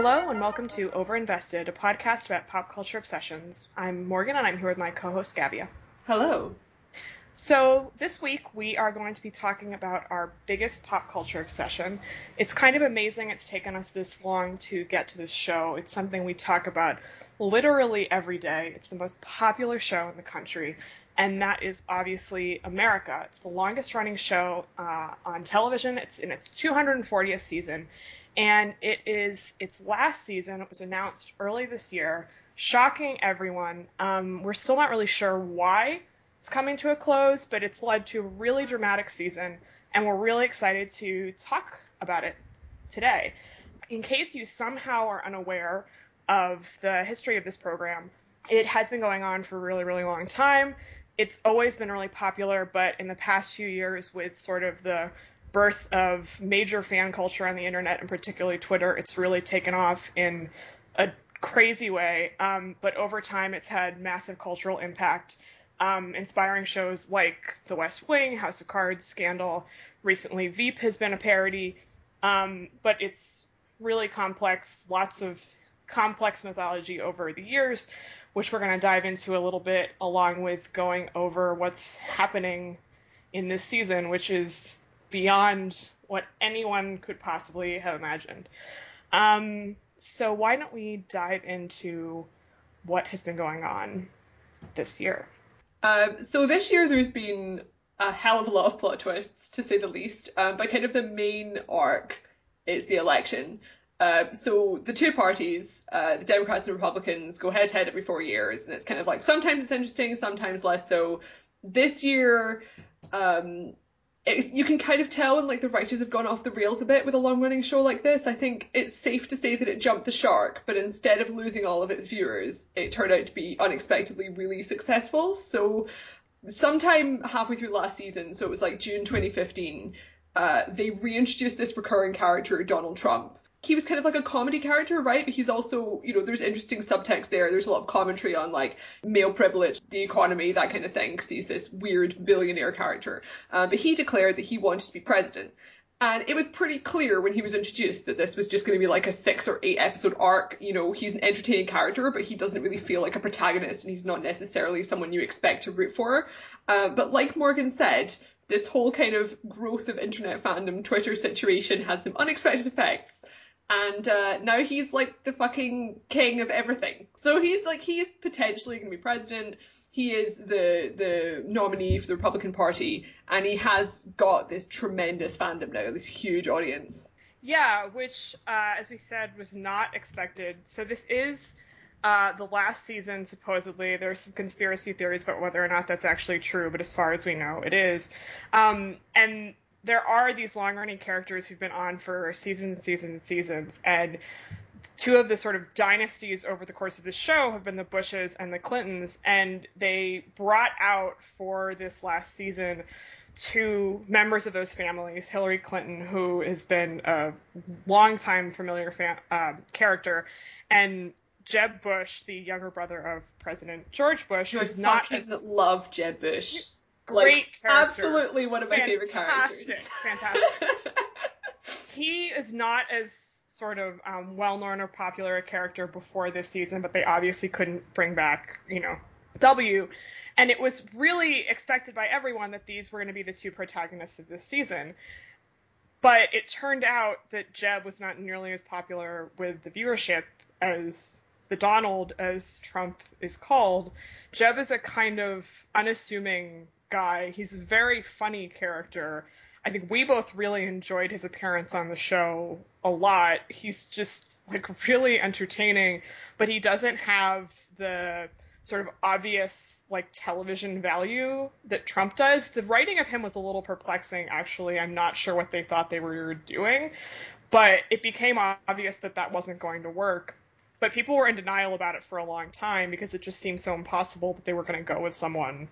Hello and welcome to Overinvested, a podcast about pop culture obsessions. I'm Morgan and I'm here with my co-host Gabia. Hello. So this week we are going to be talking about our biggest pop culture obsession. It's kind of amazing it's taken us this long to get to this show. It's something we talk about literally every day. It's the most popular show in the country, and that is obviously America. It's the longest running show uh, on television. It's in its 240th season, and it is its last season. It was announced early this year, shocking everyone. Um, we're still not really sure why it's coming to a close, but it's led to a really dramatic season, and we're really excited to talk about it today. In case you somehow are unaware of the history of this program, it has been going on for a really, really long time. It's always been really popular, but in the past few years, with sort of the birth of major fan culture on the internet, and particularly Twitter, it's really taken off in a crazy way. Um, but over time, it's had massive cultural impact, um, inspiring shows like The West Wing, House of Cards, Scandal. Recently, Veep has been a parody, um, but it's really complex, lots of complex mythology over the years, which we're going to dive into a little bit, along with going over what's happening in this season, which is beyond what anyone could possibly have imagined. Um, so why don't we dive into what has been going on this year? Um, so this year there's been a hell of a lot of plot twists, to say the least. Um, but kind of the main arc is the election. Uh, so the two parties, uh, the Democrats and Republicans, go head to head every four years, and it's kind of like sometimes it's interesting, sometimes less so. This year, um, you can kind of tell when like the writers have gone off the rails a bit with a long running show like this. I think it's safe to say that it jumped the shark, but instead of losing all of its viewers, it turned out to be unexpectedly really successful. So sometime halfway through last season, so it was like June 2015, uh, they reintroduced this recurring character, Donald Trump, he was kind of like a comedy character, right? But he's also, you know, there's interesting subtext there. There's a lot of commentary on like male privilege, the economy, that kind of thing, because he's this weird billionaire character. Uh, but he declared that he wanted to be president. And it was pretty clear when he was introduced that this was just going to be like a six or eight episode arc. You know, he's an entertaining character, but he doesn't really feel like a protagonist, and he's not necessarily someone you expect to root for. Uh, but like Morgan said, this whole kind of growth of internet fandom Twitter situation had some unexpected effects and uh, now he's like the fucking king of everything. So he's like he's potentially going to be president. He is the the nominee for the Republican Party, and he has got this tremendous fandom now, this huge audience. Yeah, which, uh, as we said, was not expected. So this is uh, the last season, supposedly. There's some conspiracy theories about whether or not that's actually true, but as far as we know, it is. Um, and there are these long running characters who've been on for seasons and seasons and seasons, and two of the sort of dynasties over the course of the show have been the Bushes and the Clintons, and they brought out for this last season two members of those families, Hillary Clinton, who has been a longtime familiar fan, uh, character, and Jeb Bush, the younger brother of President George Bush, who's not as love Jeb Bush. Great like, character. Absolutely one of my fantastic, favorite characters. Fantastic. he is not as sort of um, well known or popular a character before this season, but they obviously couldn't bring back, you know, W. And it was really expected by everyone that these were going to be the two protagonists of this season. But it turned out that Jeb was not nearly as popular with the viewership as the Donald, as Trump is called. Jeb is a kind of unassuming guy. He's a very funny character. I think we both really enjoyed his appearance on the show a lot. He's just like really entertaining, but he doesn't have the sort of obvious like television value that Trump does. The writing of him was a little perplexing actually. I'm not sure what they thought they were doing, but it became obvious that that wasn't going to work. But people were in denial about it for a long time because it just seemed so impossible that they were going to go with someone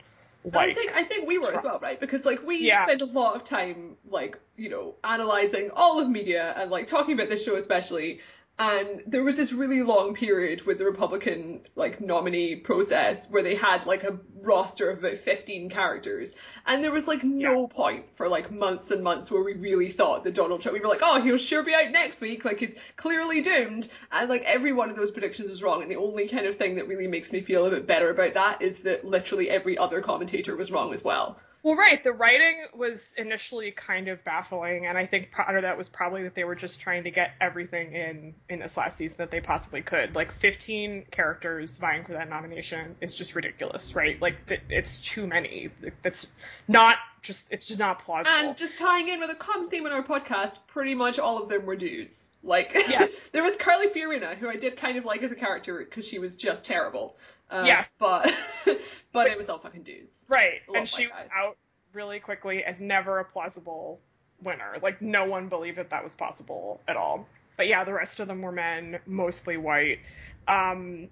like, I think I think we were as well, right? Because like we yeah. spent a lot of time like you know analyzing all of media and like talking about this show especially. And there was this really long period with the Republican like nominee process where they had like a roster of about 15 characters. And there was like no yeah. point for like months and months where we really thought that Donald Trump, we were like, oh, he'll sure be out next week. Like he's clearly doomed. And like every one of those predictions was wrong. And the only kind of thing that really makes me feel a bit better about that is that literally every other commentator was wrong as well. Well, right. The writing was initially kind of baffling, and I think part of that was probably that they were just trying to get everything in in this last season that they possibly could. Like 15 characters vying for that nomination is just ridiculous, right? Like it's too many. That's not just it's just not plausible. And just tying in with a common theme in our podcast, pretty much all of them were dudes. Like yes. there was Carly Fiorina, who I did kind of like as a character because she was just terrible. Um, yes, but but it was all fucking dudes. Right, and she was out really quickly and never a plausible winner. Like no one believed that that was possible at all. But yeah, the rest of them were men, mostly white. Um,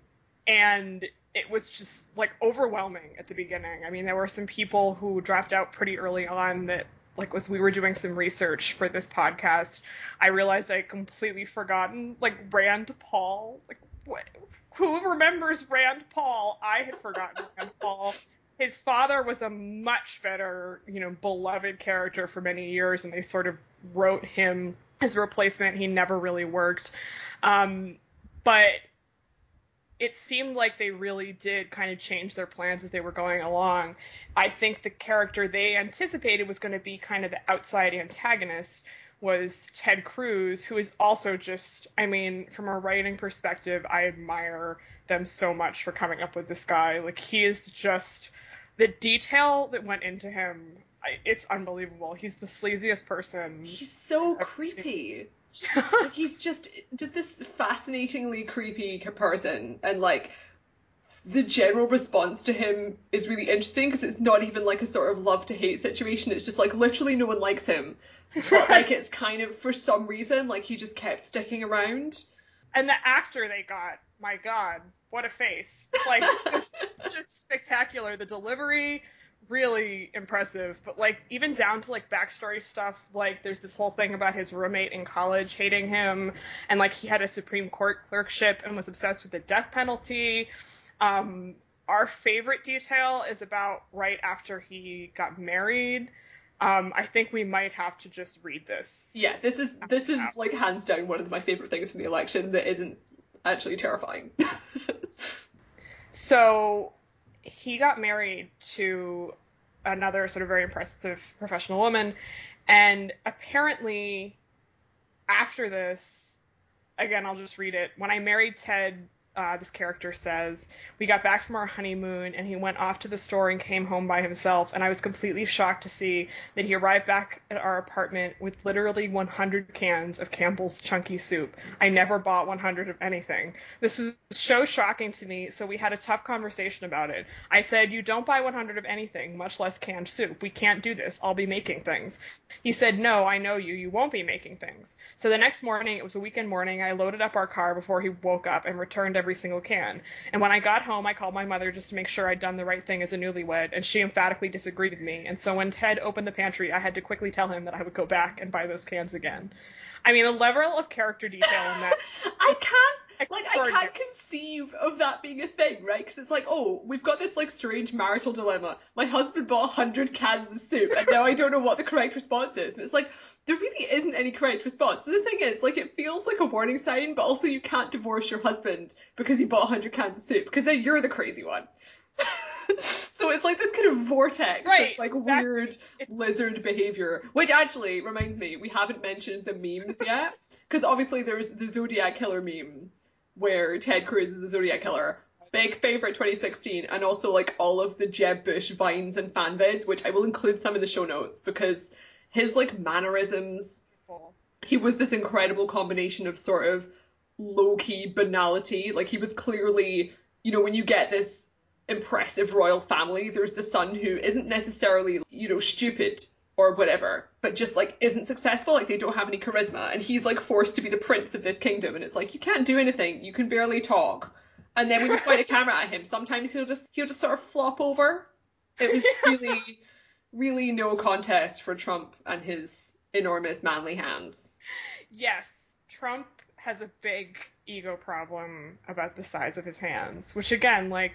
and it was just like overwhelming at the beginning. I mean, there were some people who dropped out pretty early on that like was we were doing some research for this podcast, I realized I had completely forgotten like Rand Paul. Like what who remembers Rand Paul? I had forgotten Rand Paul. His father was a much better, you know, beloved character for many years, and they sort of wrote him as a replacement. He never really worked. Um, but it seemed like they really did kind of change their plans as they were going along. I think the character they anticipated was going to be kind of the outside antagonist was Ted Cruz, who is also just, I mean, from a writing perspective, I admire them so much for coming up with this guy. Like, he is just the detail that went into him. It's unbelievable. He's the sleaziest person. He's so creepy. Like he's just just this fascinatingly creepy person, and like the general response to him is really interesting because it's not even like a sort of love to hate situation. It's just like literally no one likes him, but like it's kind of for some reason like he just kept sticking around. And the actor they got, my god, what a face! Like just, just spectacular. The delivery, really impressive. But like even down to like backstory stuff, like there's this whole thing about his roommate in college hating him, and like he had a Supreme Court clerkship and was obsessed with the death penalty. Um, our favorite detail is about right after he got married. Um, I think we might have to just read this. Yeah, this is this is like hands down one of my favorite things from the election that isn't actually terrifying. so he got married to another sort of very impressive professional woman, and apparently after this, again, I'll just read it. When I married Ted, uh, this character says, We got back from our honeymoon and he went off to the store and came home by himself. And I was completely shocked to see that he arrived back at our apartment with literally 100 cans of Campbell's chunky soup. I never bought 100 of anything. This was so shocking to me, so we had a tough conversation about it. I said, You don't buy 100 of anything, much less canned soup. We can't do this. I'll be making things. He said, No, I know you. You won't be making things. So the next morning, it was a weekend morning, I loaded up our car before he woke up and returned every single can. And when I got home, I called my mother just to make sure I'd done the right thing as a newlywed, and she emphatically disagreed with me. And so when Ted opened the pantry, I had to quickly tell him that I would go back and buy those cans again. I mean, the level of character detail in that. I can't, like, I can't conceive of that being a thing, right? Because it's like, oh, we've got this like strange marital dilemma. My husband bought hundred cans of soup, and now I don't know what the correct response is. And it's like, there really isn't any correct response. And the thing is, like, it feels like a warning sign, but also you can't divorce your husband because he bought 100 cans of soup, because then you're the crazy one. so it's like this kind of vortex right, of, like exactly. weird lizard behavior. Which actually reminds me, we haven't mentioned the memes yet, because obviously there's the Zodiac Killer meme where Ted Cruz is the Zodiac Killer. Big favorite 2016, and also like all of the Jeb Bush vines and fan vids, which I will include some in the show notes because his like mannerisms. He was this incredible combination of sort of low key banality. Like he was clearly, you know, when you get this impressive royal family, there's the son who isn't necessarily, you know, stupid or whatever, but just like isn't successful, like they don't have any charisma, and he's like forced to be the prince of this kingdom, and it's like you can't do anything, you can barely talk. And then when you point a camera at him, sometimes he'll just he'll just sort of flop over. It was really really no contest for Trump and his enormous manly hands. Yes, Trump has a big ego problem about the size of his hands, which again, like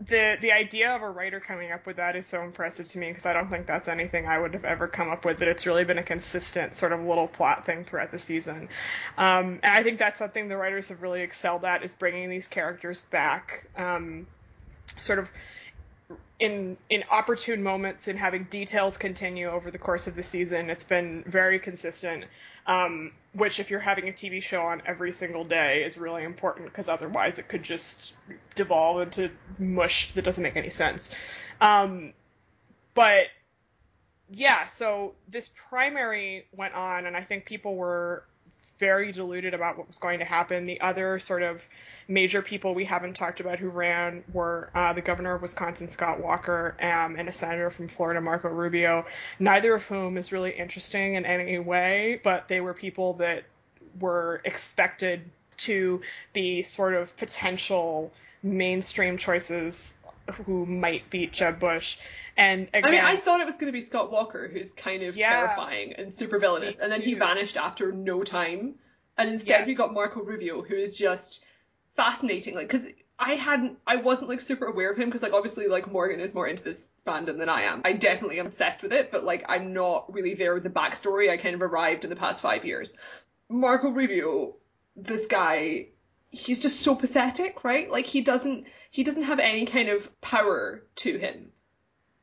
the the idea of a writer coming up with that is so impressive to me because I don't think that's anything I would have ever come up with. But it's really been a consistent sort of little plot thing throughout the season, um, and I think that's something the writers have really excelled at is bringing these characters back, um, sort of in in opportune moments and having details continue over the course of the season. It's been very consistent, um, which if you're having a TV show on every single day is really important because otherwise it could just devolve into mush that doesn't make any sense. Um, but yeah, so this primary went on, and I think people were very deluded about what was going to happen. The other sort of major people we haven't talked about who ran were uh, the governor of Wisconsin, Scott Walker, um, and a senator from Florida, Marco Rubio, neither of whom is really interesting in any way, but they were people that were expected to be sort of potential mainstream choices who might beat Jeb Bush. And again, I mean, I thought it was going to be Scott Walker, who's kind of yeah, terrifying and super villainous, and then he vanished after no time. And instead, yes. we got Marco Rubio, who is just fascinating. Like, because I hadn't, I wasn't like super aware of him because like obviously like Morgan is more into this fandom than I am. I definitely am obsessed with it, but like I'm not really there with the backstory. I kind of arrived in the past five years. Marco Rubio, this guy, he's just so pathetic, right? Like he doesn't, he doesn't have any kind of power to him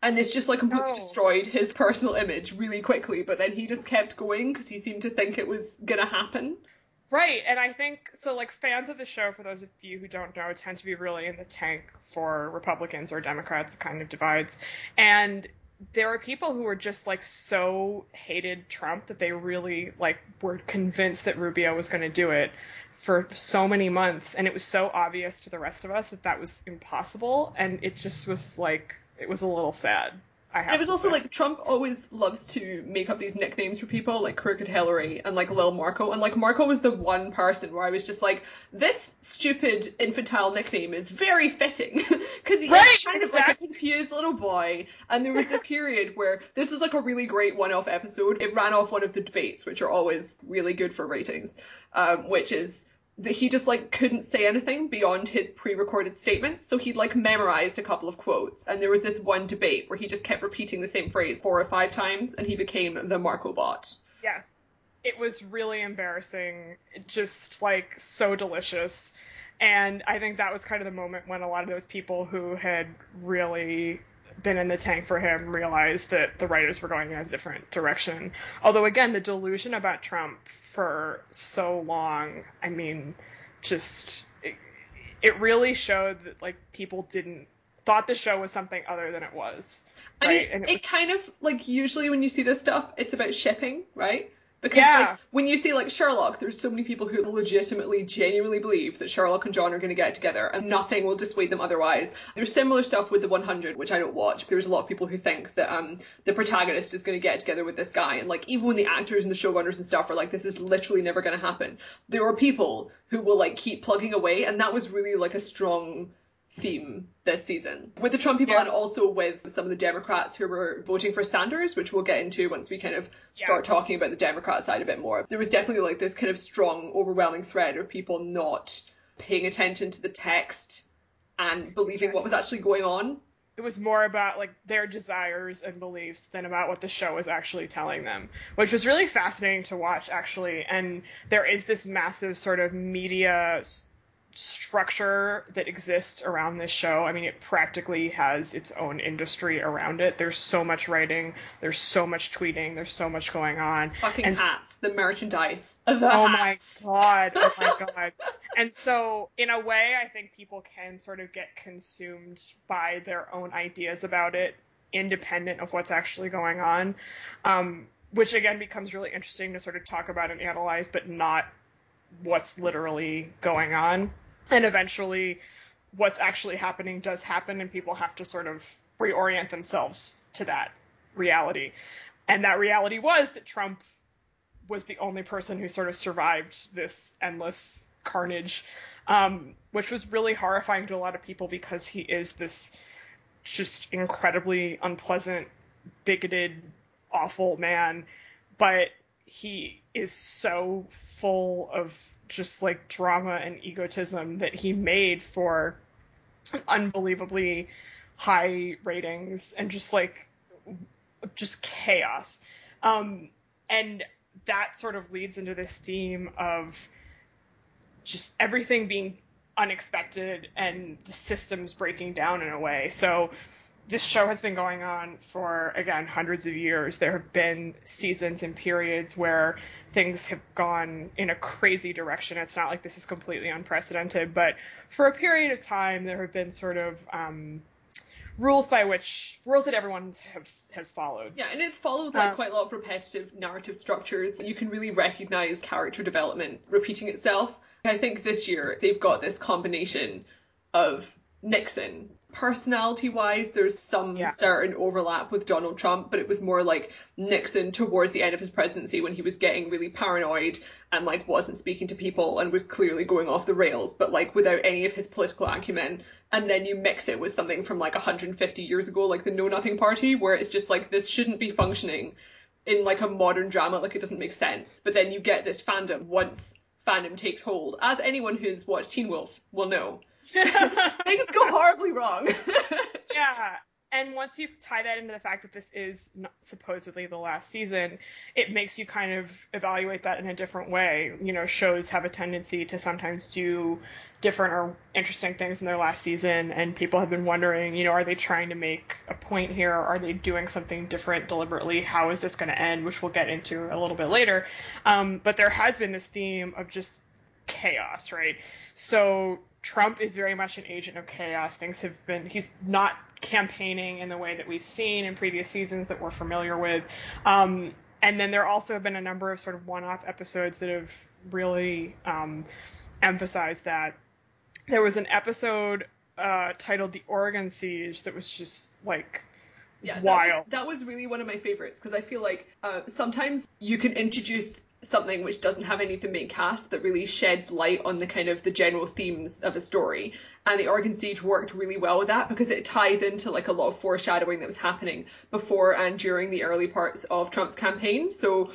and it's just like completely no. destroyed his personal image really quickly. But then he just kept going because he seemed to think it was gonna happen. Right, and I think so. Like fans of the show, for those of you who don't know, tend to be really in the tank for Republicans or Democrats. kind of divides, and there are people who were just like so hated Trump that they really like were convinced that Rubio was going to do it for so many months, and it was so obvious to the rest of us that that was impossible, and it just was like it was a little sad. It was also say. like Trump always loves to make up these nicknames for people like Crooked Hillary and like Lil Marco and like Marco was the one person where I was just like this stupid infantile nickname is very fitting because he's right, kind exactly. of like a confused little boy and there was this period where this was like a really great one-off episode it ran off one of the debates which are always really good for ratings um, which is he just like couldn't say anything beyond his pre-recorded statements. So he'd like memorized a couple of quotes. And there was this one debate where he just kept repeating the same phrase four or five times and he became the marco bot. Yes. It was really embarrassing just like so delicious. And i think that was kind of the moment when a lot of those people who had really been in the tank for him realized that the writers were going in a different direction. Although again, the delusion about Trump for so long, I mean, just it, it really showed that like people didn't thought the show was something other than it was. Right? I mean, and it, it was... kind of like usually when you see this stuff, it's about shipping, right? Because yeah. like when you see like Sherlock, there's so many people who legitimately, genuinely believe that Sherlock and John are going to get together, and nothing will dissuade them otherwise. There's similar stuff with the 100, which I don't watch. but There's a lot of people who think that um the protagonist is going to get together with this guy, and like even when the actors and the showrunners and stuff are like, this is literally never going to happen. There are people who will like keep plugging away, and that was really like a strong theme this season with the Trump people yeah. and also with some of the Democrats who were voting for Sanders, which we'll get into once we kind of start yeah. talking about the Democrat side a bit more. There was definitely like this kind of strong, overwhelming thread of people not paying attention to the text and believing yes. what was actually going on. It was more about like their desires and beliefs than about what the show was actually telling them, which was really fascinating to watch actually. And there is this massive sort of media structure that exists around this show. I mean, it practically has its own industry around it. There's so much writing, there's so much tweeting, there's so much going on. Fucking and hats, the merchandise. The oh hats. my god, oh my god. and so, in a way, I think people can sort of get consumed by their own ideas about it, independent of what's actually going on. Um, which again becomes really interesting to sort of talk about and analyze, but not what's literally going on and eventually what's actually happening does happen and people have to sort of reorient themselves to that reality. And that reality was that trump was the only person who sort of survived this endless carnage um, which was really horrifying to a lot of people because he is this just incredibly unpleasant bigoted awful man. But he is so full of just like drama and egotism that he made for unbelievably high ratings and just like just chaos. Um, and that sort of leads into this theme of just everything being unexpected and the systems breaking down in a way. So this show has been going on for again hundreds of years. There have been seasons and periods where things have gone in a crazy direction. It's not like this is completely unprecedented, but for a period of time, there have been sort of um, rules by which rules that everyone have has followed. Yeah, and it's followed like um, quite a lot of repetitive narrative structures. You can really recognize character development repeating itself. I think this year they've got this combination of Nixon personality wise, there's some yeah. certain overlap with Donald Trump, but it was more like Nixon towards the end of his presidency when he was getting really paranoid and like wasn't speaking to people and was clearly going off the rails, but like without any of his political acumen. And then you mix it with something from like 150 years ago, like the Know Nothing Party, where it's just like this shouldn't be functioning in like a modern drama, like it doesn't make sense. But then you get this fandom once fandom takes hold, as anyone who's watched Teen Wolf will know Things go horribly wrong. yeah. And once you tie that into the fact that this is supposedly the last season, it makes you kind of evaluate that in a different way. You know, shows have a tendency to sometimes do different or interesting things in their last season, and people have been wondering, you know, are they trying to make a point here? Are they doing something different deliberately? How is this going to end? Which we'll get into a little bit later. Um, but there has been this theme of just chaos, right? So Trump is very much an agent of chaos. Things have been, he's not campaigning in the way that we've seen in previous seasons that we're familiar with. Um, and then there also have been a number of sort of one off episodes that have really um, emphasized that. There was an episode uh, titled The Oregon Siege that was just like yeah, wild. That was, that was really one of my favorites because I feel like uh, sometimes you can introduce something which doesn't have any of the main cast that really sheds light on the kind of the general themes of a story. And the Oregon Siege worked really well with that because it ties into like a lot of foreshadowing that was happening before and during the early parts of Trump's campaign. So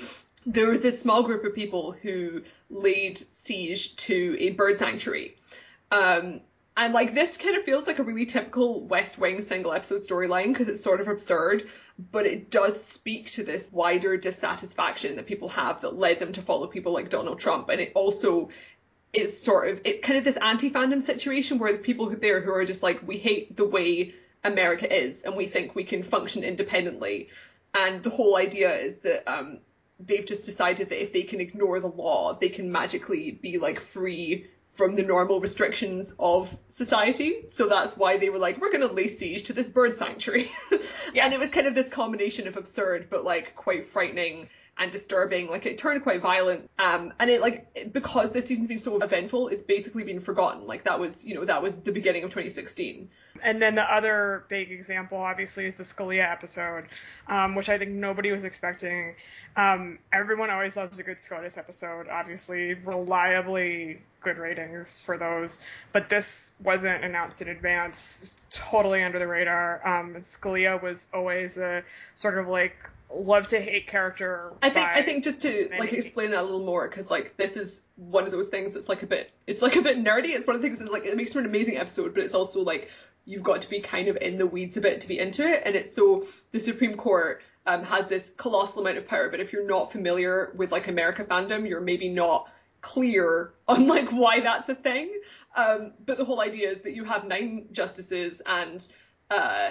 there was this small group of people who laid siege to a bird sanctuary. Um, and like this kind of feels like a really typical West Wing single episode storyline because it's sort of absurd, but it does speak to this wider dissatisfaction that people have that led them to follow people like Donald Trump. And it also is sort of it's kind of this anti-fandom situation where the people there who are just like we hate the way America is and we think we can function independently. And the whole idea is that um, they've just decided that if they can ignore the law, they can magically be like free from the normal restrictions of society. So that's why they were like, we're going to lay siege to this bird sanctuary. yes. And it was kind of this combination of absurd, but like quite frightening and disturbing. Like it turned quite violent. Um, and it like, because this season's been so eventful, it's basically been forgotten. Like that was, you know, that was the beginning of 2016. And then the other big example, obviously, is the Scalia episode, um, which I think nobody was expecting. Um, everyone always loves a good SCOTUS episode, obviously, reliably good ratings for those. But this wasn't announced in advance, totally under the radar. Um, Scalia was always a sort of like love to hate character. I think I think just to many. like explain that a little more because like this is one of those things that's like a bit it's like a bit nerdy. It's one of the things that's like it makes for an amazing episode, but it's also like you've got to be kind of in the weeds a bit to be into it. And it's so the Supreme Court um, has this colossal amount of power, but if you're not familiar with like America fandom, you're maybe not clear on like why that's a thing. Um, but the whole idea is that you have nine justices and uh,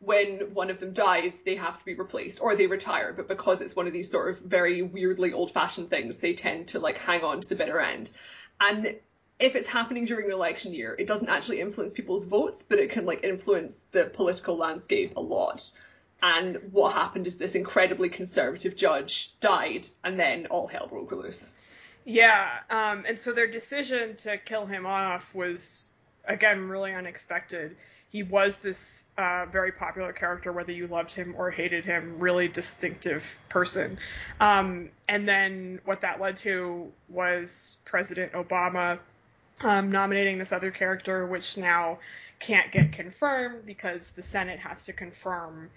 when one of them dies, they have to be replaced or they retire. But because it's one of these sort of very weirdly old fashioned things, they tend to like hang on to the bitter end. And if it's happening during an election year, it doesn't actually influence people's votes, but it can like influence the political landscape a lot. And what happened is this incredibly conservative judge died, and then all hell broke loose. Yeah, um, and so their decision to kill him off was again really unexpected. He was this uh, very popular character, whether you loved him or hated him, really distinctive person. Um, and then what that led to was President Obama um, nominating this other character, which now can't get confirmed because the Senate has to confirm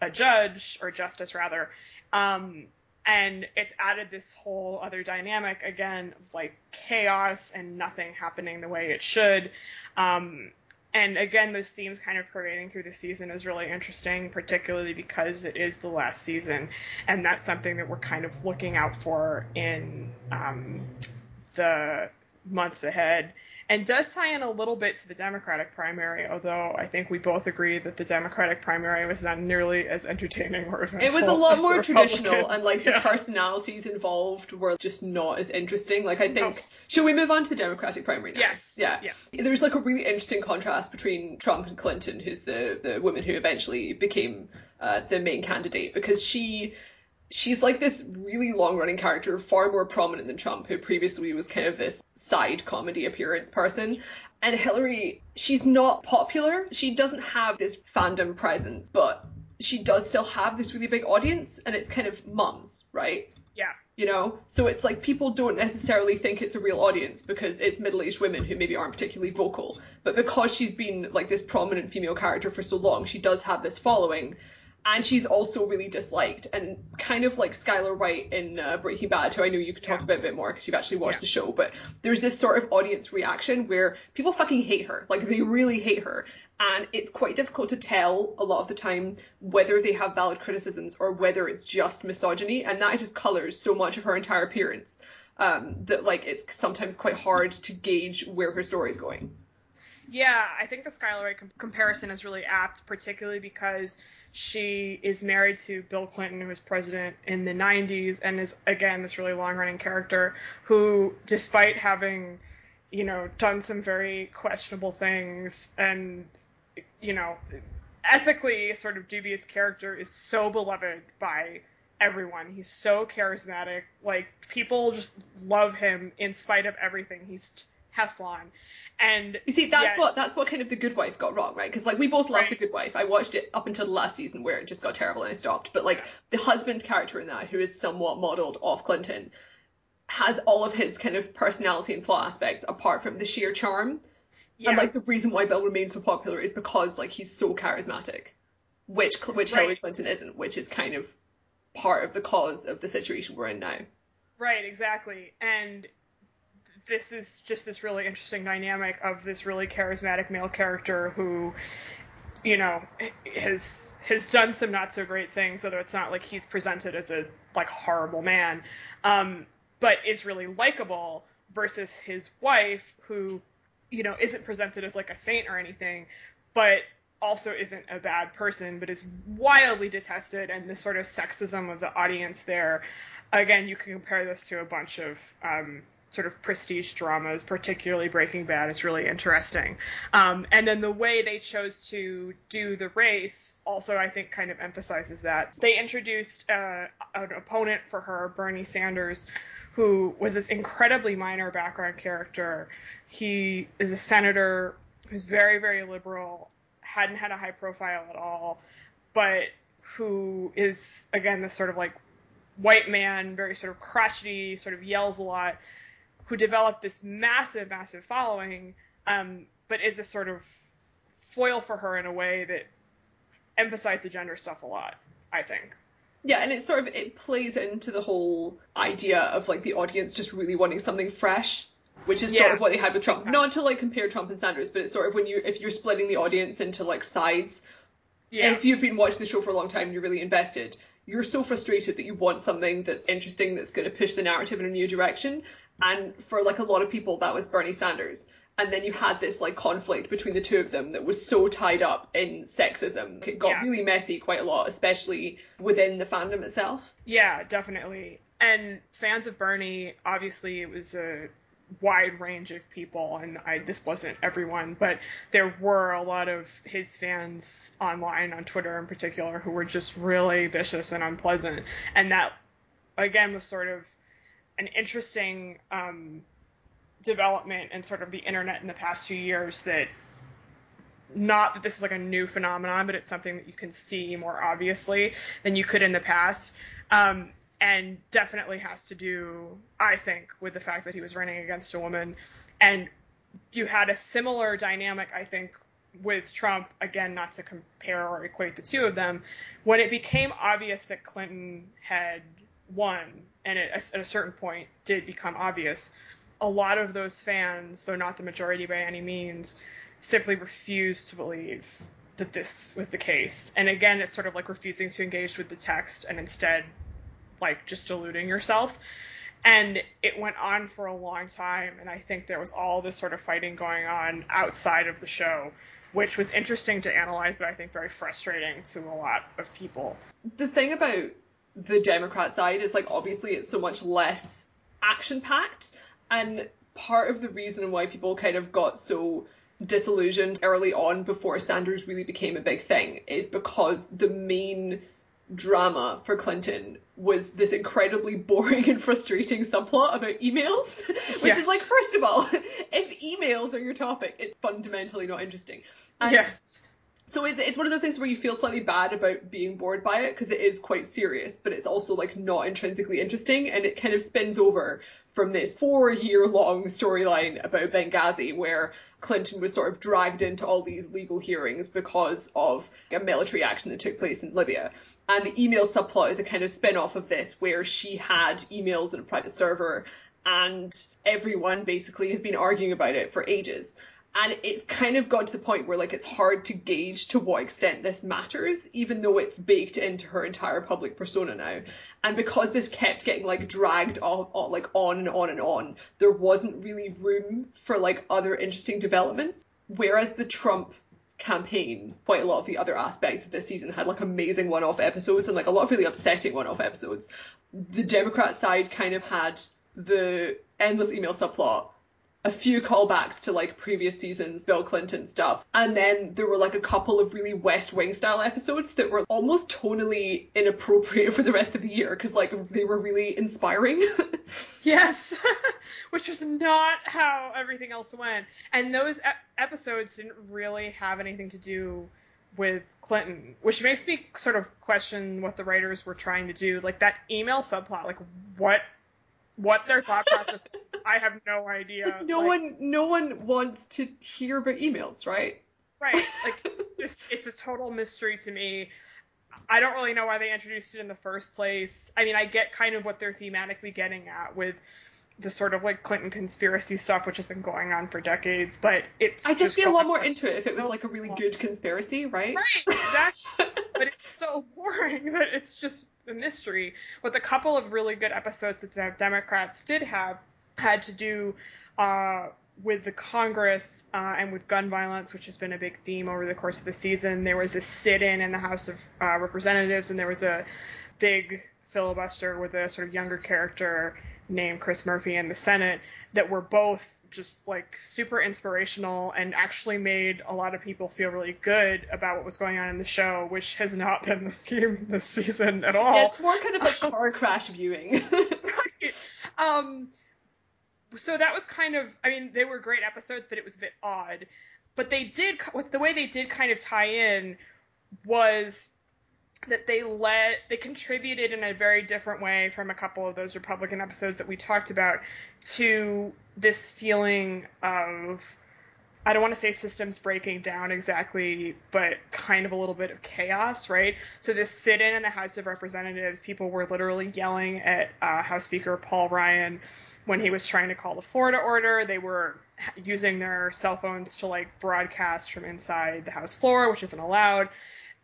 a judge or justice rather. Um, and it's added this whole other dynamic again of like chaos and nothing happening the way it should. Um, and again, those themes kind of pervading through the season is really interesting, particularly because it is the last season, and that's something that we're kind of looking out for in um, the months ahead and does tie in a little bit to the Democratic primary, although I think we both agree that the Democratic primary was not nearly as entertaining or eventful. It was a lot more traditional, and like Yeah. the personalities involved were just not as interesting. Like I think, No. should we move on to the Democratic primary now? Yes. Yeah. Yes. There's like a really interesting contrast between Trump and Clinton, who's the the woman who eventually became uh, the main candidate, because she she's like this really long running character, far more prominent than Trump, who previously was kind of this side comedy appearance person. And Hillary, she's not popular. She doesn't have this fandom presence, but she does still have this really big audience, and it's kind of mums, right? Yeah. You know? So it's like people don't necessarily think it's a real audience because it's middle aged women who maybe aren't particularly vocal. But because she's been like this prominent female character for so long, she does have this following. And she's also really disliked, and kind of like Skyler White in uh, Breaking Bad, who I know you could talk Yeah. about a bit more because you've actually watched Yeah. the show. But there's this sort of audience reaction where people fucking hate her, like they really hate her, and it's quite difficult to tell a lot of the time whether they have valid criticisms or whether it's just misogyny, and that just colors so much of her entire appearance um, that like it's sometimes quite hard to gauge where her story is going. Yeah, I think the Skyler com- comparison is really apt, particularly because she is married to Bill Clinton, who was president in the 90s, and is, again, this really long running character who, despite having, you know, done some very questionable things and, you know, ethically sort of dubious character, is so beloved by everyone. He's so charismatic. Like, people just love him in spite of everything. He's Teflon. And You see, that's Yeah. what that's what kind of the Good Wife got wrong, right? Because like we both loved Right. the Good Wife. I watched it up until the last season where it just got terrible and I stopped. But like the husband character in that, who is somewhat modelled off Clinton, has all of his kind of personality and plot aspects apart from the sheer charm. yeah, And like the reason why Bill remains so popular is because like he's so charismatic, which which Hillary Clinton isn't, which is kind of part of the cause of the situation we're in now. Right, exactly. And this is just this really interesting dynamic of this really charismatic male character who, you know, has has done some not so great things, although it's not like he's presented as a like horrible man, um, but is really likable versus his wife who, you know, isn't presented as like a saint or anything, but also isn't a bad person, but is wildly detested, and the sort of sexism of the audience there. Again, you can compare this to a bunch of um, sort of prestige dramas, particularly Breaking Bad, is really interesting. Um, and then the way they chose to do the race also, I think, kind of emphasizes that. They introduced uh, an opponent for her, Bernie Sanders, who was this incredibly minor background character. He is a senator who's very, very liberal, hadn't had a high profile at all, but who is, again, this sort of like white man, very sort of crotchety, sort of yells a lot, who developed this massive, massive following, um, but is a sort of foil for her in a way that emphasized the gender stuff a lot, I think. Yeah, and it sort of it plays into the whole idea of like the audience just really wanting something fresh, which is sort of what they had with Trump. exactly. Not to like compare Trump and Sanders, but it's sort of when you if you're splitting the audience into like sides. Yeah. If you've been watching the show for a long time and you're really invested, you're so frustrated that you want something that's interesting that's going to push the narrative in a new direction. And for like a lot of people, that was Bernie Sanders. And then you had this like conflict between the two of them that was so tied up in sexism. It got Yeah. really messy quite a lot, especially within the fandom itself. Yeah, definitely. And fans of Bernie, obviously, it was a wide range of people, and I this wasn't everyone, but there were a lot of his fans online on Twitter in particular who were just really vicious and unpleasant, and that again was sort of an interesting um, development in sort of the internet in the past few years that not that this is like a new phenomenon, but it's something that you can see more obviously than you could in the past. Um, and definitely has to do, I think, with the fact that he was running against a woman. And you had a similar dynamic, I think, with Trump, again, not to compare or equate the two of them, when it became obvious that Clinton had won, and it, at a certain point did become obvious, a lot of those fans, though not the majority by any means, simply refused to believe that this was the case. And again, it's sort of like refusing to engage with the text and instead like just deluding yourself. And it went on for a long time, and I think there was all this sort of fighting going on outside of the show, which was interesting to analyze, but I think very frustrating to a lot of people. The thing about the Democrat side is like obviously it's so much less action packed, and part of the reason why people kind of got so disillusioned early on before Sanders really became a big thing is because the main drama for Clinton was this incredibly boring and frustrating subplot about emails, which yes. is like, first of all, if emails are your topic, it's fundamentally not interesting. And yes. So it's, it's one of those things where you feel slightly bad about being bored by it because it is quite serious, but it's also like not intrinsically interesting and it kind of spins over from this four year long storyline about Benghazi where Clinton was sort of dragged into all these legal hearings because of a military action that took place in Libya. And the email subplot is a kind of spin off of this where she had emails in a private server and everyone basically has been arguing about it for ages and it's kind of got to the point where like it's hard to gauge to what extent this matters even though it's baked into her entire public persona now. And because this kept getting like dragged on, on like on and on and on there wasn't really room for like other interesting developments. Whereas the trump campaign quite a lot of the other aspects of this season had like amazing one-off episodes and like a lot of really upsetting one-off episodes. The democrat side kind of had the endless email subplot a few callbacks to like previous seasons Bill Clinton stuff. And then there were like a couple of really West Wing style episodes that were almost tonally inappropriate for the rest of the year because like they were really inspiring. yes, which was not how everything else went. And those episodes didn't really have anything to do with Clinton, which makes me sort of question what the writers were trying to do. Like that email subplot, like what what their thought process is. I have no idea. Like no like, one, no one wants to hear about emails, right? Right. Like it's, it's a total mystery to me. I don't really know why they introduced it in the first place. I mean, I get kind of what they're thematically getting at with the sort of like Clinton conspiracy stuff, which has been going on for decades, but it's. I just, just get a lot more into it if it was like a really good conspiracy, right? Right, exactly. but it's so boring that it's just a mystery. With a couple of really good episodes that the Democrats did have had to do uh, with the Congress uh, and with gun violence, which has been a big theme over the course of the season. There was a sit-in in the House of uh, Representatives, and there was a big filibuster with a sort of younger character named Chris Murphy in the Senate that were both just like super inspirational and actually made a lot of people feel really good about what was going on in the show, which has not been the theme this season at all. Yeah, it's more kind of like car crash viewing. right. Um, so that was kind of, I mean, they were great episodes, but it was a bit odd. But they did, the way they did kind of tie in was that they let they contributed in a very different way from a couple of those Republican episodes that we talked about to this feeling of I don't want to say systems breaking down exactly, but kind of a little bit of chaos, right? So this sit-in in the House of Representatives, people were literally yelling at uh, House Speaker Paul Ryan when he was trying to call the Florida order. They were using their cell phones to like broadcast from inside the House floor, which isn't allowed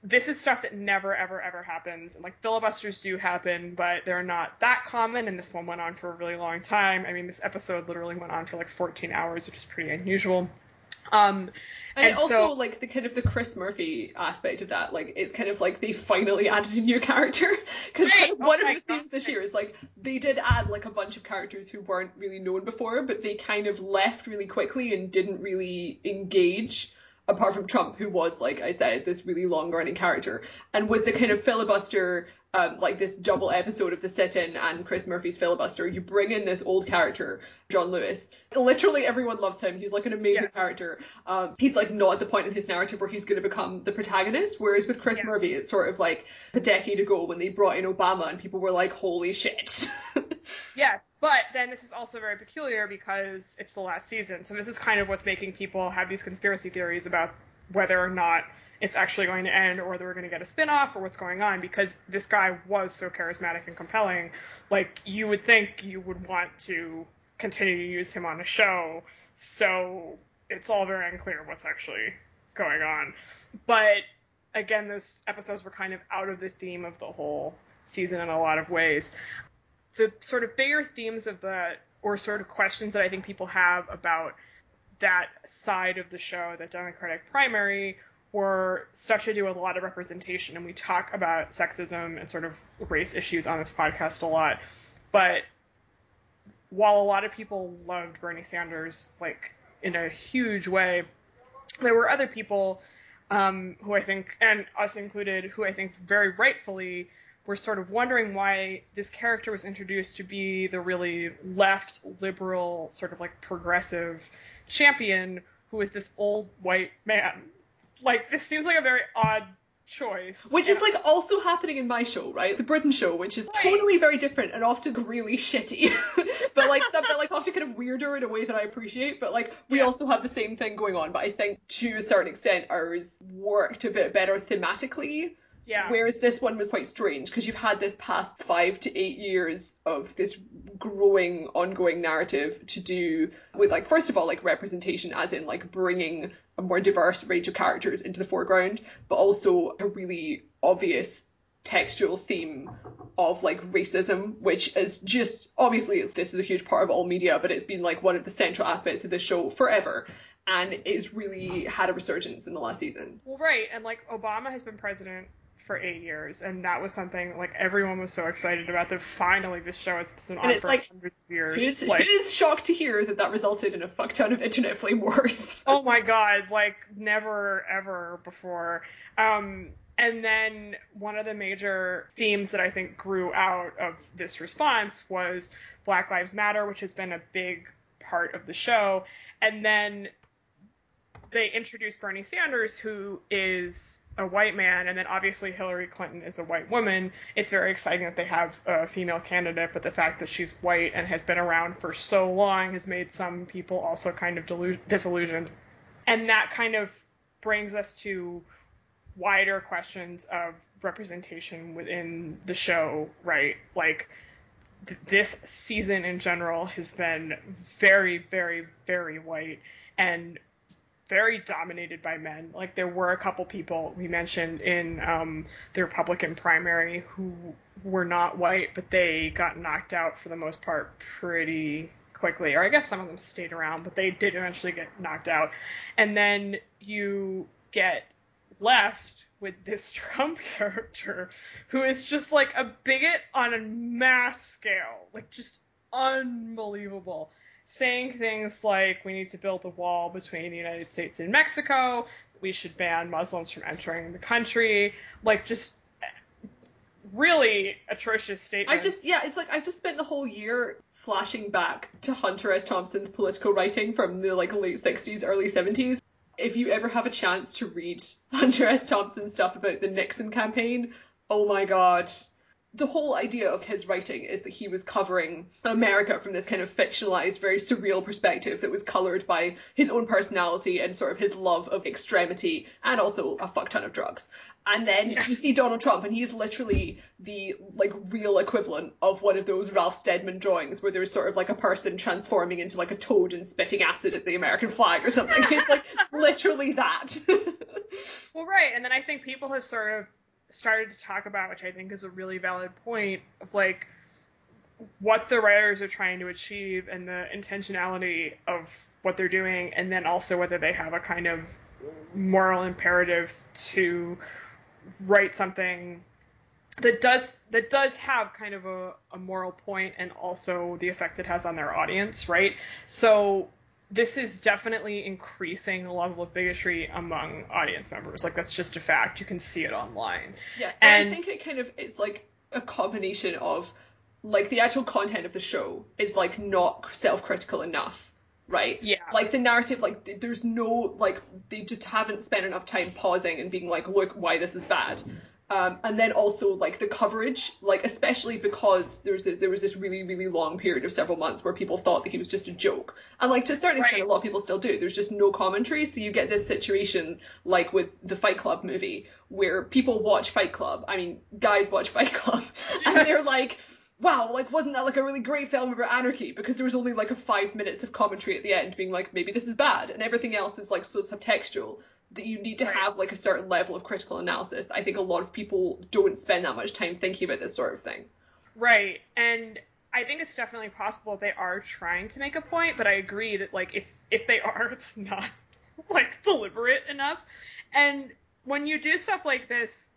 this is stuff that never ever ever happens. And like filibusters do happen but they're not that common. And this one went on for a really long time. I mean this episode literally went on for like 14 hours which is pretty unusual. Um and, and also so, like the kind of the Chris Murphy aspect of that, like it's kind of like they finally added a new character. Because right. one of the themes this year is like they did add like a bunch of characters who weren't really known before, but they kind of left really quickly and didn't really engage apart from Trump, who was, like I said, this really long running character. And with the kind of filibuster, um, like this double episode of The Sit In and Chris Murphy's filibuster, you bring in this old character, John Lewis. Literally everyone loves him. He's like an amazing yes. character. Um, he's like not at the point in his narrative where he's going to become the protagonist. Whereas with Chris yeah. Murphy, it's sort of like a decade ago when they brought in Obama and people were like, holy shit. yes, but then this is also very peculiar because it's the last season. So this is kind of what's making people have these conspiracy theories about whether or not it's actually going to end or we're going to get a spin-off or what's going on because this guy was so charismatic and compelling. Like you would think you would want to continue to use him on a show so it's all very unclear what's actually going on. But again those episodes were kind of out of the theme of the whole season in a lot of ways. The sort of bigger themes of the or sort of questions that I think people have about that side of the show, the Democratic primary, were stuff to do with a lot of representation. And we talk about sexism and sort of race issues on this podcast a lot. But while a lot of people loved Bernie Sanders, like in a huge way, there were other people um, who I think, and us included, who I think very rightfully were sort of wondering why this character was introduced to be the really left, liberal, sort of like progressive champion who is this old white man. Like this seems like a very odd choice. Which is like also happening in my show, right? The Britain show, which is right. totally very different and often really shitty. but like some but like often kind of weirder in a way that I appreciate. But like we yeah. also have the same thing going on. But I think to a certain extent ours worked a bit better thematically yeah. Whereas this one was quite strange because you've had this past five to eight years of this growing, ongoing narrative to do with, like, first of all, like representation, as in like bringing a more diverse range of characters into the foreground, but also a really obvious textual theme of like racism, which is just obviously this is a huge part of all media, but it's been like one of the central aspects of the show forever. And it's really had a resurgence in the last season. Well, right, and like Obama has been president for eight years, and that was something like everyone was so excited about that finally this show has been on for like, hundreds of years. Who's, like, who's shocked to hear that that resulted in a fuck ton of internet flame wars? oh my god, like never ever before. Um, and then one of the major themes that I think grew out of this response was Black Lives Matter, which has been a big part of the show. And then they introduced Bernie Sanders, who is a white man, and then obviously Hillary Clinton is a white woman. It's very exciting that they have a female candidate, but the fact that she's white and has been around for so long has made some people also kind of delu- disillusioned. And that kind of brings us to wider questions of representation within the show, right? Like, th- this season in general has been very, very, very white. And very dominated by men. Like there were a couple people we mentioned in um, the Republican primary who were not white, but they got knocked out for the most part pretty quickly. Or I guess some of them stayed around, but they did eventually get knocked out. And then you get left with this Trump character who is just like a bigot on a mass scale, like just unbelievable saying things like we need to build a wall between the United States and Mexico, we should ban Muslims from entering the country, like just really atrocious statements. I just yeah, it's like I've just spent the whole year flashing back to Hunter S. Thompson's political writing from the like late 60s, early 70s. If you ever have a chance to read Hunter S. Thompson's stuff about the Nixon campaign, oh my god, the whole idea of his writing is that he was covering America from this kind of fictionalized, very surreal perspective that was colored by his own personality and sort of his love of extremity and also a fuck ton of drugs. And then yes. you see Donald Trump and he's literally the like real equivalent of one of those Ralph Steadman drawings where there's sort of like a person transforming into like a toad and spitting acid at the American flag or something. it's like it's literally that. well, right. And then I think people have sort of started to talk about, which I think is a really valid point of like what the writers are trying to achieve and the intentionality of what they're doing, and then also whether they have a kind of moral imperative to write something that does that does have kind of a, a moral point and also the effect it has on their audience, right? So this is definitely increasing the level of bigotry among audience members. Like that's just a fact. You can see it online. Yeah, and, and I think it kind of it's like a combination of like the actual content of the show is like not self-critical enough right? Yeah. Like the narrative, like there's no like they just haven't spent enough time pausing and being like, look, why this is bad. Um, and then also like the coverage, like especially because there was there was this really really long period of several months where people thought that he was just a joke, and like to a certain extent, Right. a lot of people still do. There's just no commentary, so you get this situation like with the Fight Club movie where people watch Fight Club. I mean, guys watch Fight Club, and they're like. Wow, like wasn't that like a really great film about anarchy? Because there was only like a five minutes of commentary at the end being like, maybe this is bad, and everything else is like so subtextual that you need to Right. have like a certain level of critical analysis. I think a lot of people don't spend that much time thinking about this sort of thing. Right. And I think it's definitely possible they are trying to make a point, but I agree that like if if they are, it's not like deliberate enough. And when you do stuff like this,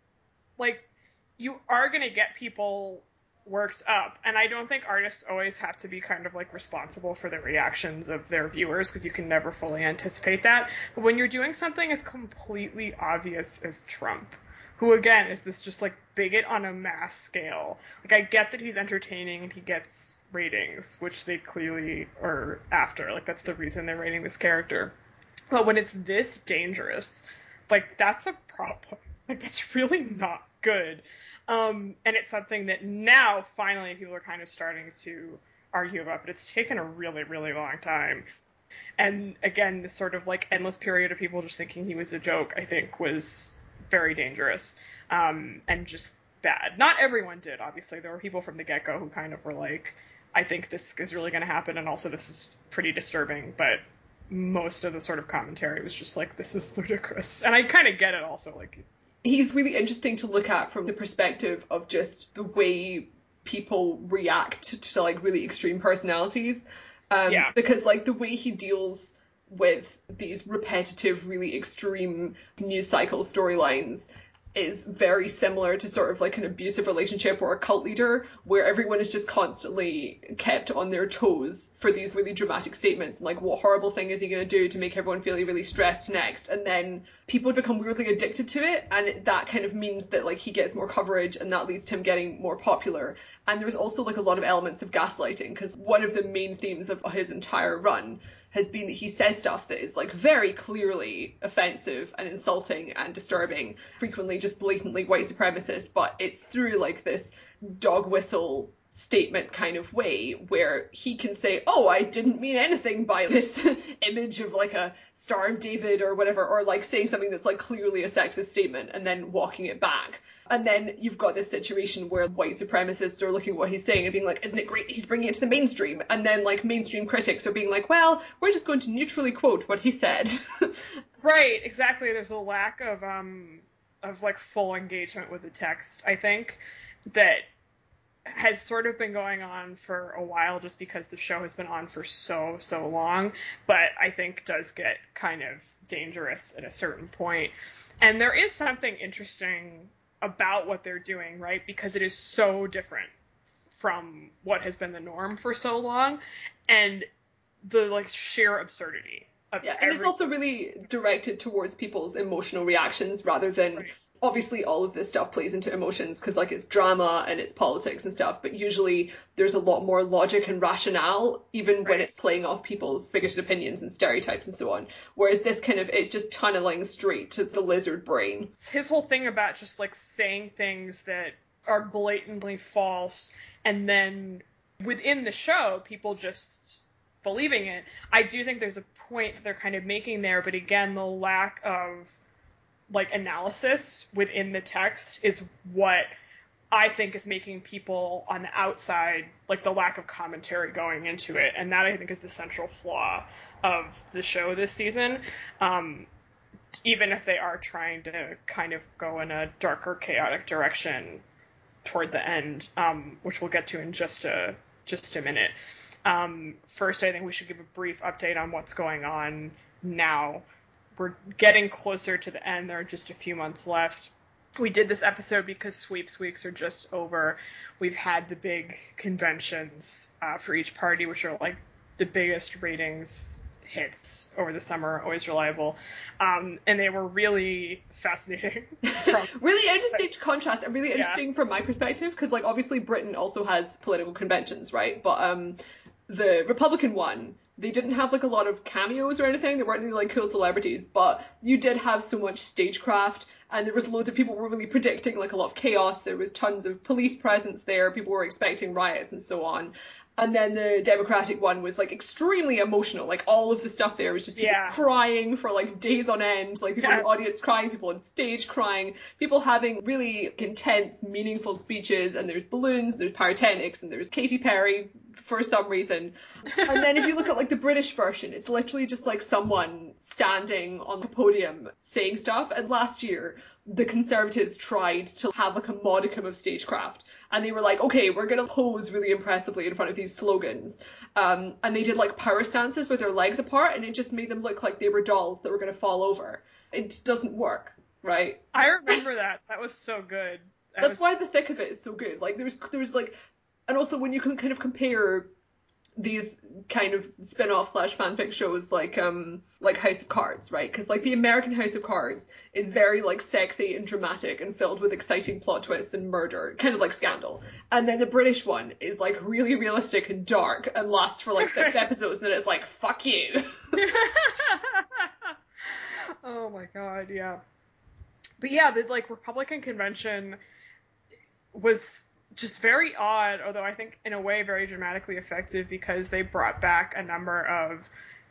like you are gonna get people worked up. And I don't think artists always have to be kind of like responsible for the reactions of their viewers because you can never fully anticipate that. But when you're doing something as completely obvious as Trump, who again is this just like bigot on a mass scale. Like I get that he's entertaining and he gets ratings, which they clearly are after. Like that's the reason they're rating this character. But when it's this dangerous, like that's a problem. Like that's really not good. Um, and it's something that now finally people are kind of starting to argue about, but it's taken a really, really long time. And again, this sort of like endless period of people just thinking he was a joke, I think, was very dangerous um, and just bad. Not everyone did, obviously. There were people from the get go who kind of were like, I think this is really going to happen, and also this is pretty disturbing, but most of the sort of commentary was just like, this is ludicrous. And I kind of get it also. Like, He's really interesting to look at from the perspective of just the way people react to, to like really extreme personalities. Um, Yeah. Because like the way he deals with these repetitive, really extreme news cycle storylines is very similar to sort of like an abusive relationship or a cult leader where everyone is just constantly kept on their toes for these really dramatic statements and like what horrible thing is he going to do to make everyone feel really stressed next? And then people become weirdly addicted to it and that kind of means that like he gets more coverage and that leads to him getting more popular. And there's also like a lot of elements of gaslighting because one of the main themes of his entire run has been that he says stuff that is like very clearly offensive and insulting and disturbing, frequently just blatantly white supremacist, but it's through like this dog whistle statement kind of way where he can say, Oh, I didn't mean anything by this image of like a Star of David or whatever, or like saying something that's like clearly a sexist statement and then walking it back. And then you've got this situation where white supremacists are looking at what he's saying and being like, isn't it great that he's bringing it to the mainstream? And then like mainstream critics are being like, well, we're just going to neutrally quote what he said. right, exactly. There's a lack of um of like full engagement with the text. I think that has sort of been going on for a while just because the show has been on for so so long but i think does get kind of dangerous at a certain point. point and there is something interesting about what they're doing right because it is so different from what has been the norm for so long and the like sheer absurdity of yeah, and it's also really directed towards people's emotional reactions rather than Right. Obviously all of this stuff plays into emotions because like it's drama and it's politics and stuff but usually there's a lot more logic and rationale even when it's playing off people's bigoted opinions and stereotypes and so on. Whereas this kind of it's just tunneling straight to the lizard brain. His whole thing about just like saying things that are blatantly false and then within the show people just believing it i do think there's a point that they're kind of making there but again the lack of like analysis within the text is what I think is making people on the outside like the lack of commentary going into it, and that I think is the central flaw of the show this season. Um, even if they are trying to kind of go in a darker, chaotic direction toward the end, um, which we'll get to in just a just a minute. Um, first, I think we should give a brief update on what's going on now. We're getting closer to the end. There are just a few months left. We did this episode because sweeps weeks are just over. We've had the big conventions uh, for each party, which are like the biggest ratings hits over the summer, always reliable. Um, and they were really fascinating. From, really interesting to contrast and really Yeah. interesting from my perspective because like obviously britain also has political conventions right but um the republican one they didn't have like a lot of cameos or anything there weren't any like cool celebrities but you did have so much stagecraft and there was loads of people were really predicting like a lot of chaos. There was tons of police presence there. People were expecting riots and so on. And then the Democratic one was like extremely emotional. Like all of the stuff there was just people Yeah. crying for like days on end. Like people in the audience crying, people on stage crying, people having really intense, meaningful speeches. And there's balloons, there's pyrotechnics, and there's Katy Perry for some reason. and then if you look at like the British version, it's literally just like someone standing on the podium saying stuff. And last year, the Conservatives tried to have like a modicum of stagecraft. And they were like, okay, we're gonna pose really impressively in front of these slogans. Um, and they did like power stances with their legs apart, and it just made them look like they were dolls that were gonna fall over. It just doesn't work, right? I remember that. That was so good. That That's was- why the thick of it is so good. Like there's there's like, and also when you can kind of compare these kind of spin-off slash fanfic shows like um like House of Cards, right? Because like the American House of Cards is very like sexy and dramatic and filled with exciting plot twists and murder, kind of like Scandal. And then the British one is like really realistic and dark and lasts for like six episodes, and then it's like fuck you. oh my god, yeah. But yeah, the like Republican convention was just very odd, although I think in a way very dramatically effective because they brought back a number of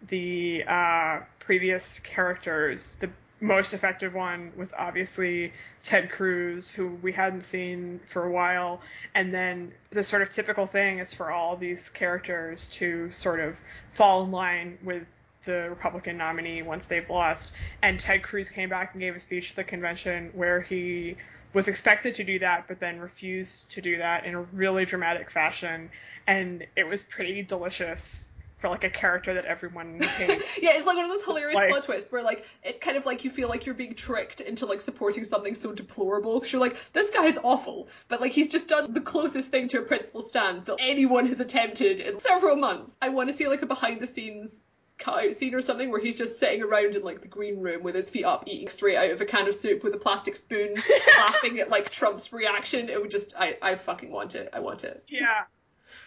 the uh, previous characters. The most effective one was obviously Ted Cruz, who we hadn't seen for a while. And then the sort of typical thing is for all these characters to sort of fall in line with the Republican nominee once they've lost. And Ted Cruz came back and gave a speech to the convention where he was expected to do that, but then refused to do that in a really dramatic fashion. And it was pretty delicious for like a character that everyone hates. yeah, it's like one of those hilarious Like- plot twists where like it's kind of like you feel like you're being tricked into like supporting something so deplorable because you're like, this guy is awful, but like he's just done the closest thing to a principal stand that anyone has attempted in several months. I want to see like a behind the scenes cut out scene or something where he's just sitting around in like the green room with his feet up eating straight out of a can of soup with a plastic spoon laughing at like Trump's reaction it would just I, I fucking want it I want it Yeah.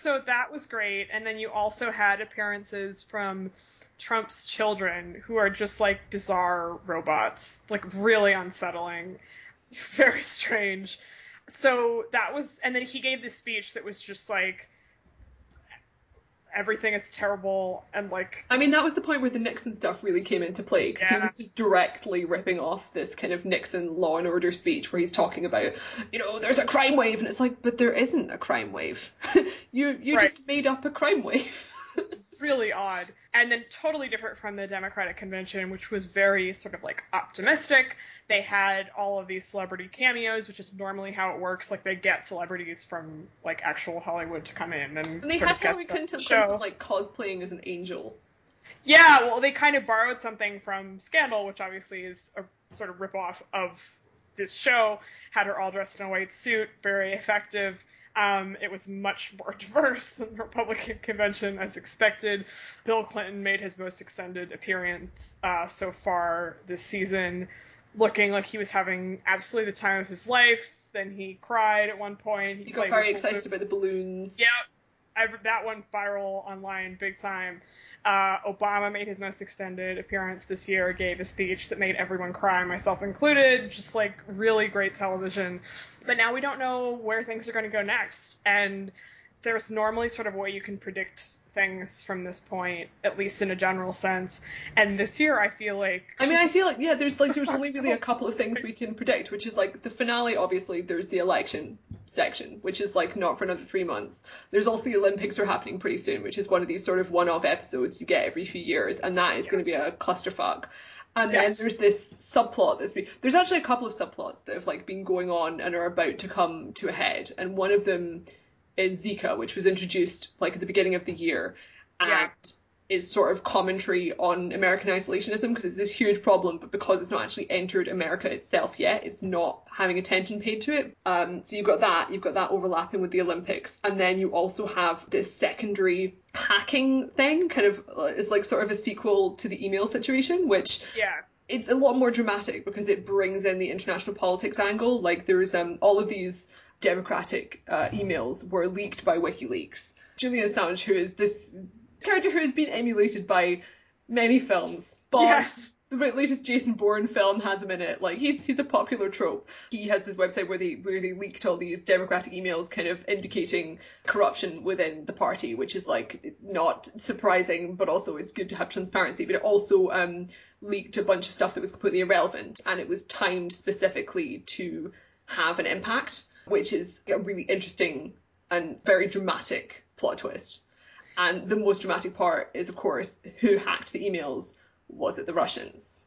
So that was great. And then you also had appearances from Trump's children, who are just like bizarre robots, like really unsettling, very strange. So that was, and then he gave this speech that was just like, everything is terrible and like I mean, that was the point where the Nixon stuff really came into play because he was just directly ripping off this kind of Nixon law and order speech where he's talking about, you know, there's a crime wave, and it's like, but there isn't a crime wave. you you Right. just made up a crime wave. it's really odd. And then totally different from the Democratic convention, which was very sort of like optimistic. They had all of these celebrity cameos, which is normally how it works. Like they get celebrities from like actual Hollywood to come in and, and they sort had of guest the show. Like cosplaying as an angel. Yeah, well, they kind of borrowed something from Scandal, which obviously is a sort of ripoff of this show. Had her all dressed in a white suit, very effective. Um, it was much more diverse than the Republican convention, as expected. Bill Clinton made his most extended appearance uh, so far this season, looking like he was having absolutely the time of his life. Then he cried at one point. He got very excited about the balloons. yeah, I, that one viral online big time. Uh, Obama made his most extended appearance this year, gave a speech that made everyone cry, myself included. Just like really great television. But now we don't know where things are going to go next. And there's normally sort of a way you can predict things from this point, at least in a general sense. And this year, I feel like I mean, I feel like yeah, there's like there's only really a couple of things we can predict, which is like the finale. Obviously, there's the election section, which is like not for another three months. There's also the Olympics are happening pretty soon, which is one of these sort of one-off episodes you get every few years, and that is going to be a clusterfuck. And Yes. then there's this subplot that's been there's actually a couple of subplots that have like been going on and are about to come to a head, and one of them is Zika, which was introduced like at the beginning of the year, and Yeah. is sort of commentary on American isolationism because it's this huge problem, but because it's not actually entered America itself yet, it's not having attention paid to it. Um, so you've got that, you've got that overlapping with the Olympics, and then you also have this secondary hacking thing, kind of uh, is like sort of a sequel to the email situation, which yeah, it's a lot more dramatic because it brings in the international politics angle. Like there's um all of these democratic uh, emails were leaked by WikiLeaks. Julian Assange, who is this character who has been emulated by many films. But Yes. the latest Jason Bourne film has him in it. Like he's he's a popular trope. He has this website where they where they leaked all these democratic emails kind of indicating corruption within the party, which is like not surprising, but also it's good to have transparency. But it also um leaked a bunch of stuff that was completely irrelevant and it was timed specifically to have an impact, which is a really interesting and very dramatic plot twist. And the most dramatic part is, of course, who hacked the emails? Was it the Russians?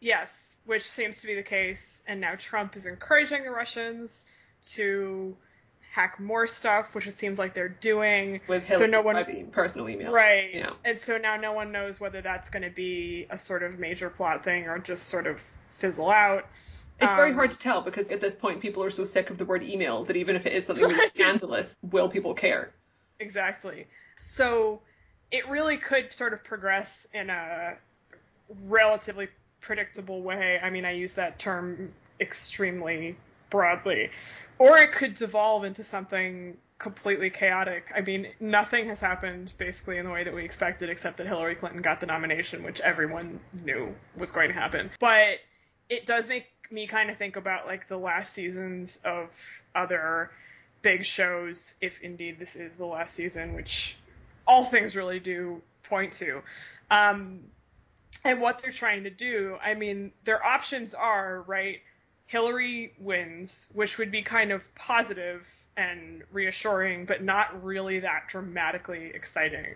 Yes, which seems to be the case. And now Trump is encouraging the Russians to hack more stuff, which it seems like they're doing. With so Hillary's no one, personal emails. right? Yeah. And so now no one knows whether that's going to be a sort of major plot thing or just sort of fizzle out. It's very Um, hard to tell because at this point people are so sick of the word email that even if it is something really scandalous, will people care? Exactly. So it really could sort of progress in a relatively predictable way. I mean, I use that term extremely broadly. Or it could devolve into something completely chaotic. I mean, nothing has happened basically in the way that we expected, except that Hillary Clinton got the nomination, which everyone knew was going to happen. But it does make me kind of think about like the last seasons of other big shows, if indeed this is the last season, which all things really do point to. Um, and what they're trying to do, I mean, their options are, right, Hillary wins, which would be kind of positive and reassuring, but not really that dramatically exciting.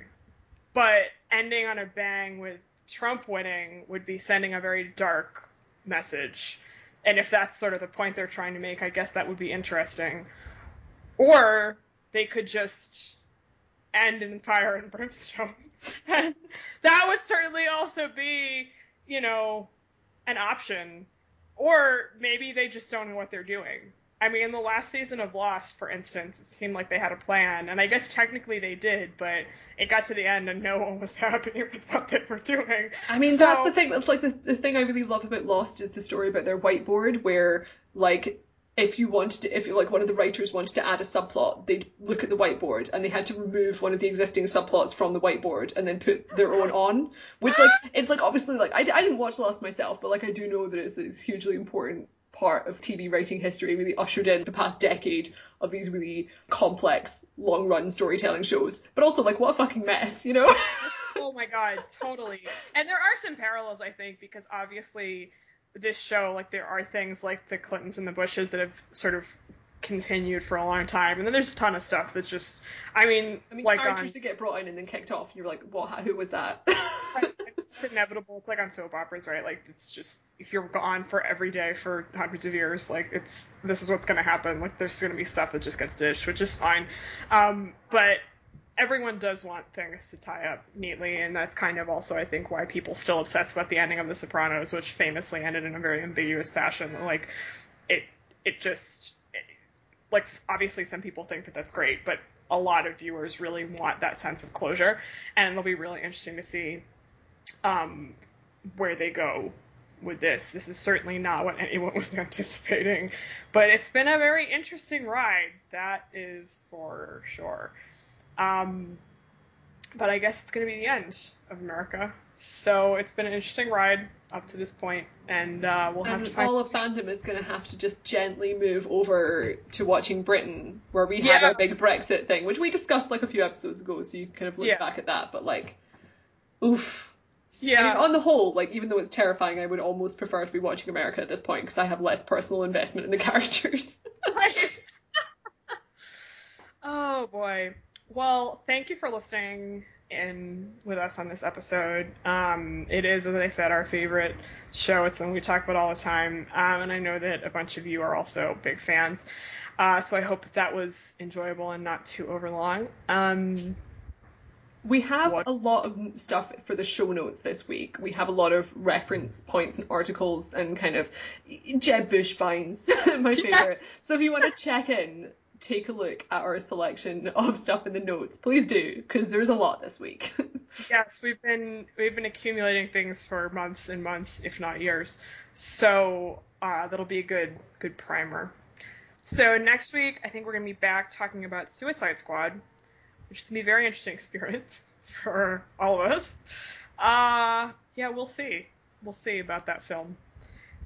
But ending on a bang with Trump winning would be sending a very dark message. And if that's sort of the point they're trying to make, I guess that would be interesting. Or they could just end in fire and brimstone. and that would certainly also be, you know, an option. Or maybe they just don't know what they're doing. I mean, in the last season of Lost, for instance, it seemed like they had a plan, and I guess technically they did, but it got to the end and no one was happy with what they were doing. I mean, So- that's the thing. That's like the, the thing I really love about Lost is the story about their whiteboard, where like if you wanted to, if like one of the writers wanted to add a subplot, they'd look at the whiteboard and they had to remove one of the existing subplots from the whiteboard and then put their own on. Which like it's like obviously like I, I didn't watch Lost myself, but like I do know that it's this hugely important part of TV writing history, really ushered in the past decade of these really complex, long run storytelling shows. But also like what a fucking mess, you know? oh my god, totally. And there are some parallels, I think, because obviously this show, like there are things like the Clintons and the Bushes that have sort of continued for a long time, and then there's a ton of stuff that's just, I mean, I mean, like on, characters that get brought in and then kicked off, and you're like, what? Who was that? it's inevitable. It's like on soap operas, right? Like it's just if you're gone for every day for hundreds of years, like it's this is what's going to happen. Like there's going to be stuff that just gets dished, which is fine. Um, but everyone does want things to tie up neatly, and that's kind of also I think why people still obsess about the ending of The Sopranos, which famously ended in a very ambiguous fashion. Like it, it just like obviously some people think that that's great, but a lot of viewers really want that sense of closure, and it'll be really interesting to see um, where they go with this. This is certainly not what anyone was anticipating, but it's been a very interesting ride. That is for sure. Um, but I guess it's going to be the end of America. So it's been an interesting ride up to this point, and uh, we'll have and to find. all of fandom is going to have to just gently move over to watching Britain, where we had Yeah. our big Brexit thing, which we discussed like a few episodes ago, so you can kind of look Yeah. back at that. But like, oof. yeah, I mean, on the whole, like even though it's terrifying, I would almost prefer to be watching America at this point because I have less personal investment in the characters. Right. oh boy. Well, thank you for listening in with us on this episode. Um, it is, as I said, our favorite show. It's something we talk about all the time, um, and I know that a bunch of you are also big fans. Uh, so I hope that that was enjoyable and not too overlong. Um, We have What? a lot of stuff for the show notes this week. We have a lot of reference points and articles and kind of Jeb Bush finds my favorite. Yes! So if you want to check in, take a look at our selection of stuff in the notes. Please do, because there's a lot this week. yes, we've been we've been accumulating things for months and months, if not years. So uh, that'll be a good good primer. So next week, I think we're gonna be back talking about Suicide Squad, which is gonna be a very interesting experience for all of us. Uh, yeah, we'll see. We'll see about that film.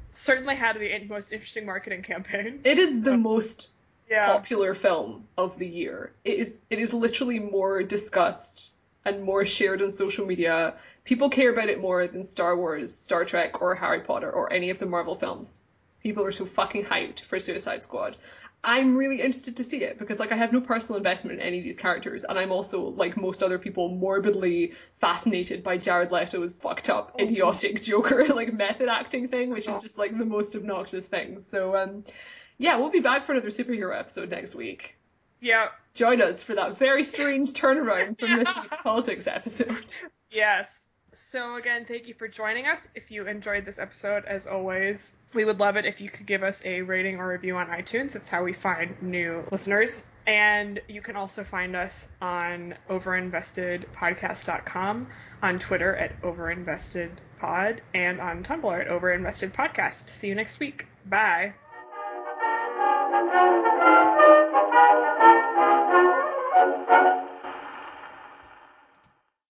Certainly had the most interesting marketing campaign. It is the most Yeah. popular film of the year. It is it is literally more discussed and more shared on social media. People care about it more than Star Wars, Star Trek, or Harry Potter, or any of the Marvel films. People are so fucking hyped for Suicide Squad. I'm really interested to see it because like I have no personal investment in any of these characters and I'm also like most other people morbidly fascinated by Jared Leto's fucked up idiotic Joker like method acting thing which is just like the most obnoxious thing. So um yeah, we'll be back for another superhero episode next week. Yeah. Join us for that very strange turnaround from this week's politics episode. Yes. So again, thank you for joining us. If you enjoyed this episode, as always, we would love it if you could give us a rating or review on iTunes. It's how we find new listeners. And you can also find us on overinvestedpodcast.com, on Twitter at overinvestedpod, and on Tumblr at overinvestedpodcast. See you next week. Bye. Thank you.